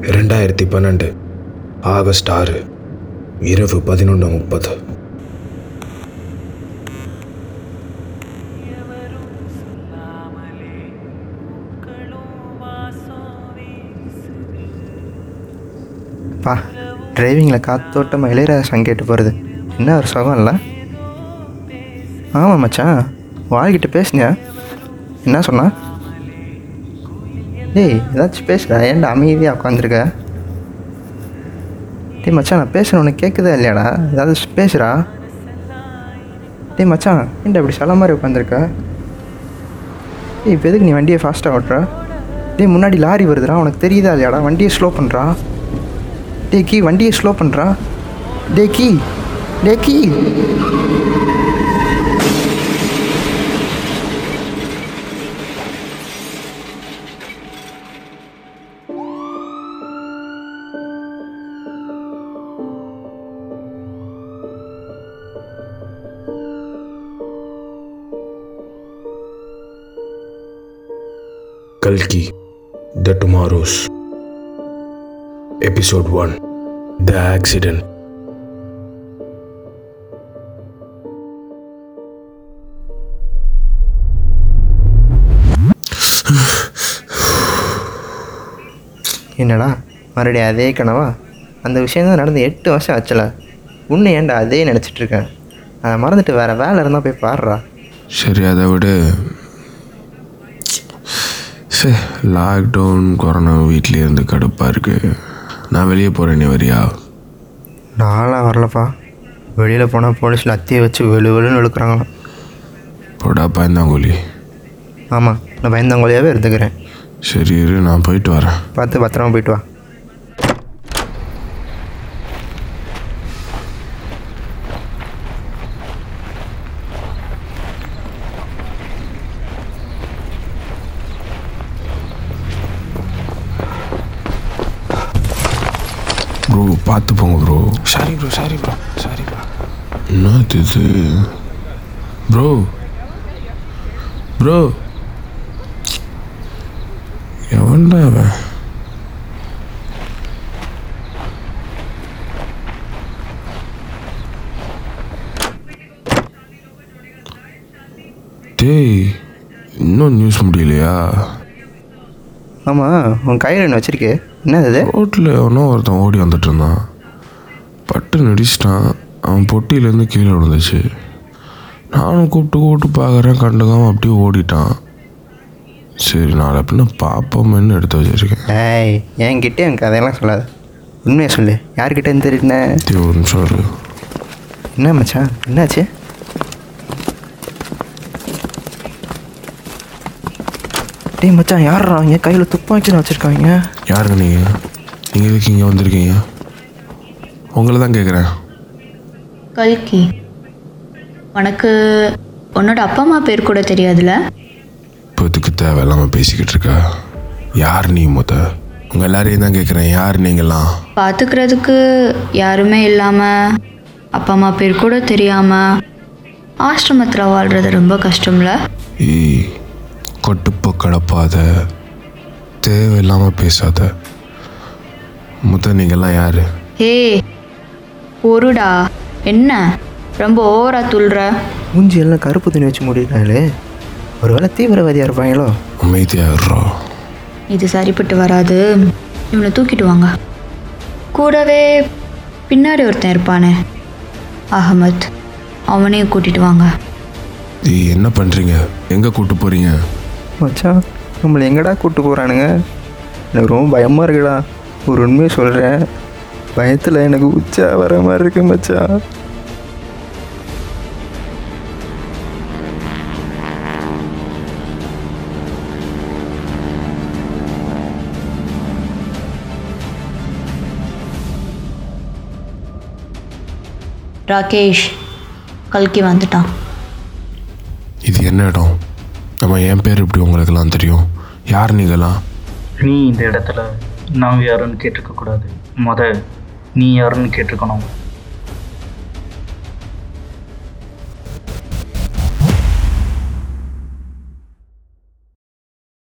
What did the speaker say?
ரெண்டாயிரத்தி பன்னெண்டு ஆகஸ்ட் ஆறு இரவு பதினொன்று முப்பது. பா டிரைவிங்கில் காத்தோட்டமாக இளையராஜா சாங் கேட்டு போகிறது என்ன ஒரு சுகம் இல்லை ஆமாம் மச்சான் வாழ்கிட்ட பேசுனியா? என்ன சொன்னா டேய் ஏதாச்சும் பேசுடா. ஏன்டா அமைதியாக உட்காந்துருக்க? டேய் மச்சான் நான் பேசுகிறேன் உனக்கு கேட்குதா இல்லையாடா? ஏதாவது பேசுகிறா டேய் மச்சான் ஏன்டா இப்படி சில மாதிரி உட்காந்துருக்க? டேய் இப்போ எதுக்கு நீ வண்டியை ஃபாஸ்ட்டாக ஓட்டுற? டேய் முன்னாடி லாரி வருதுடா. உனக்கு தெரியுதா இல்லையாடா? வண்டியை ஸ்லோ பண்ணுறா டே கீ வண்டியை ஸ்லோ பண்ணுறா டே கீ. டே கீ. கல்கி the tomorrow's episode on the accident என்னடா மறுபடியும் அதே கனவா? அந்த விஷயம் தான் நடந்து எட்டு வருஷம் ஆச்சுல. உன்னை ஏன்டா அதே நினச்சிட்டு இருக்கேன் அதை மறந்துட்டு வேறு வேலை இருந்தால் போய் பாடுறா சரி அதை விட. சே லாக்டவுன் கொரோனா வீட்டிலே இருந்து கடுப்பாக இருக்குது நான் வெளியே போகிறேன் நீ வரியா? நான்லாம் வரலப்பா. வெளியில் போனால் போலீஸில் அத்தியை வச்சு வெளு வெளுன்னு இழுக்கிறாங்களாம். போடா பயந்தாங்கோலி ஆமாம் நான் பயந்தவங்களையாவே இருந்துக்கிறேன். சரி இரு நான் போயிட்டு வரேன். பார்த்து பத்திரமா போயிட்டு வா. ப்ரோ பார்த்து போங்க bro sorry bro sorry bro sorry bro இது? ப்ரோ ப்ரோ எவன்டா அவன் டேய் இன்னும் நியூஸ் முடியலையா? ஆமாம் உன் கையில் என்ன வச்சிருக்கே. என்ன இது ரோட்டில் எவனோ ஒருத்தன் ஓடி வந்துட்டு இருந்தான் பட்டு நடிச்சிட்டான். அவன் பொட்டியிலேருந்து கீழே விழுந்துச்சு. நானும் கூப்பிட்டு கூப்பிட்டு பார்க்குறேன் கண்டுக்காம அப்படியே ஓடிட்டான். சரி நாளை பின்ன பார்ப்போமேன்னு எடுத்து வச்சிருக்கேன். ஏய் என்கிட்ட என் கதையெல்லாம் சொல்லாத. உண்மையை சொல்லு. யார்கிட்ட இருந்து டேய், ஒரு நிமிஷம். என்ன மச்சான்? என்னாச்சு? டேய் மச்சான் யாரா இங்கே கையில் துப்பாக்கின்னு வச்சுருக்காங்க. யாருங்க நீங்கள் நீங்கள் எதுக்கு இங்கே வந்திருக்கீங்க? உங்களை தான் கேட்குறேன் கல்கி உனக்கு உன்னோட அப்பா அம்மா பேர் கூட தெரியாதுல்ல இப்போ இதுக்கு தேவையில்லாமல் பேசிக்கிட்டு இருக்கா. யார் நீ முத? உங்கள் எல்லாரையும் தான் கேட்குறேன் யார் நீங்களாம் பார்த்துக்கிறதுக்கு யாருமே இல்லாமல் அப்பா அம்மா பேர் கூட தெரியாமல் ஆசிரமத்தில் வாழ்கிறது ரொம்ப கஷ்டம்ல? ஏய் கொட்டுப்போ கிடப்பாத தேவையில்லாமல் பேசாத. முத நீங்கள்லாம் யார்? ஏ பொருடா என்ன? ரொம்ப ஓவரா துள்ளுற மூஞ்சி எல்லாம் கருப்பு துணி வச்சு மூடிருக்காங்களே. ஒருவேளை தீவிரவாதியாக இருப்பாங்களோ? அமைதியாகிறோம் இது சரிப்பட்டு வராது. இவனை தூக்கிட்டு வாங்க. கூடவே பின்னாடி ஒருத்தன் இருப்பானே. அகமத். அவனையும் கூட்டிட்டு வாங்க. என்ன பண்ணுறீங்க எங்கே கூட்டு போகிறீங்க மச்சான் நம்மளை எங்கடா கூப்பிட்டு போகிறானுங்க எனக்கு ரொம்ப பயமாக இருக்குடா. ஒரு உண்மையை சொல்கிறேன் பயத்தில் எனக்கு உச்சா வர மாதிரி இருக்கு மச்சான். ராகேஷ் கல்கி வந்துட்டான். இது என்ன இடம்? நம்ம என் பேர் இப்படி உங்களுக்கெல்லாம் தெரியும்? யார் நீங்களாம் நீ இந்த இடத்துல நான் யாருன்னு கேட்டிருக்க கூடாது. முத நீ யாருன்னு கேட்டிருக்கணும்.